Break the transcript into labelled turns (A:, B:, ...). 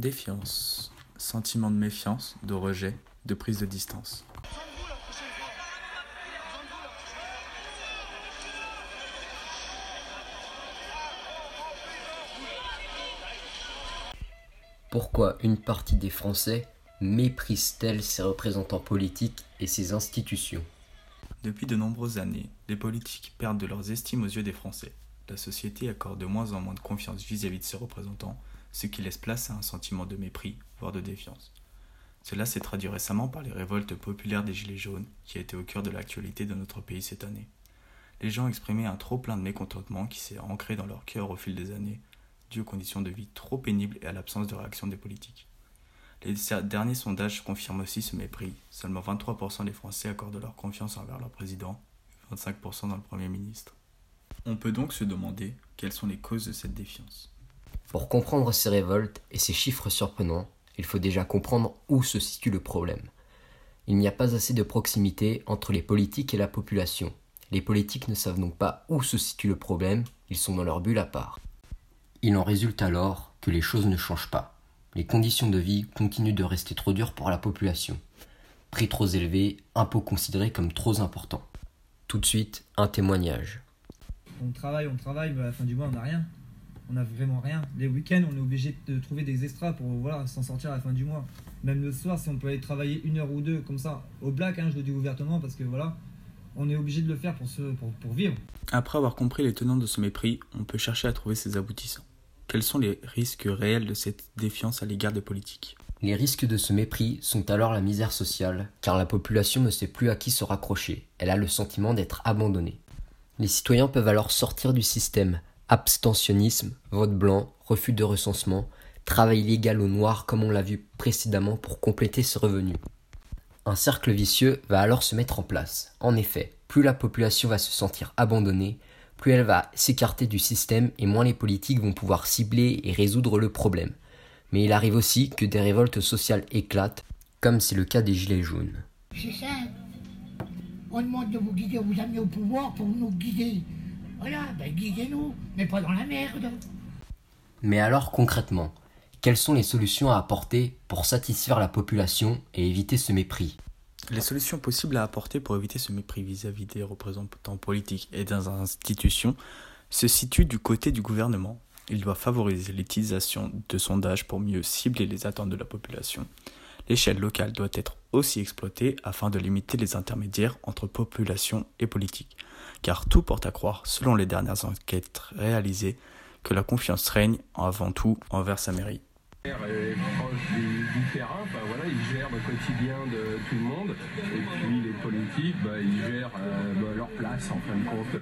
A: Défiance, sentiment de méfiance, de rejet, de prise de distance.
B: Pourquoi une partie des Français méprise-t-elle ses représentants politiques et ses institutions?
A: Depuis de nombreuses années, les politiques perdent de leur estime aux yeux des Français. La société accorde de moins en moins de confiance vis-à-vis de ses représentants, ce qui laisse place à un sentiment de mépris, voire de défiance. Cela s'est traduit récemment par les révoltes populaires des Gilets jaunes, qui a été au cœur de l'actualité de notre pays cette année. Les gens exprimaient un trop plein de mécontentement qui s'est ancré dans leur cœur au fil des années, dû aux conditions de vie trop pénibles et à l'absence de réaction des politiques. Les derniers sondages confirment aussi ce mépris. Seulement 23% des Français accordent leur confiance envers leur président, et 25% dans le Premier ministre. On peut donc se demander quelles sont les causes de cette défiance.
B: Pour comprendre ces révoltes et ces chiffres surprenants, il faut déjà comprendre où se situe le problème. Il n'y a pas assez de proximité entre les politiques et la population. Les politiques ne savent donc pas où se situe le problème, ils sont dans leur bulle à part. Il en résulte alors que les choses ne changent pas. Les conditions de vie continuent de rester trop dures pour la population. Prix trop élevés, impôts considérés comme trop importants. Tout de suite, un témoignage.
C: On travaille, on travaille, mais à la fin du mois, on n'a rien. On n'a vraiment rien. Les week-ends, on est obligé de trouver des extras pour voilà, s'en sortir à la fin du mois. Même le soir, si on peut aller travailler une heure ou deux, comme ça, au black, hein, je le dis ouvertement, parce que voilà, on est obligé de le faire pour, pour, pour vivre.
A: Après avoir compris les tenants de ce mépris, on peut chercher à trouver ses aboutissants. Quels sont les risques réels de cette défiance à l'égard des politiques?
B: Les risques de ce mépris sont alors la misère sociale, car la population ne sait plus à qui se raccrocher, elle a le sentiment d'être abandonnée. Les citoyens peuvent alors sortir du système, abstentionnisme, vote blanc, refus de recensement, travail illégal au noir comme on l'a vu précédemment pour compléter ses revenus. Un cercle vicieux va alors se mettre en place. En effet, plus la population va se sentir abandonnée, plus elle va s'écarter du système et moins les politiques vont pouvoir cibler et résoudre le problème. Mais il arrive aussi que des révoltes sociales éclatent, comme c'est le cas des Gilets jaunes.
D: C'est simple. On demande de vous guider, vous amener au pouvoir pour nous guider. Voilà, ben guidez-nous, mais pas dans la merde.
B: Mais alors concrètement, quelles sont les solutions à apporter pour satisfaire la population et éviter ce mépris?
A: Les solutions possibles à apporter pour éviter ce mépris vis-à-vis des représentants politiques et des institutions se situent du côté du gouvernement. Il doit favoriser l'utilisation de sondages pour mieux cibler les attentes de la population. L'échelle locale doit être aussi exploitée afin de limiter les intermédiaires entre population et politique, car tout porte à croire, selon les dernières enquêtes réalisées, que la confiance règne avant tout envers sa mairie
E: est proche du, terrain, voilà, ils gèrent le quotidien de tout le monde, et puis les politiques, bah, ils gèrent euh, bah, leur place en fin de compte.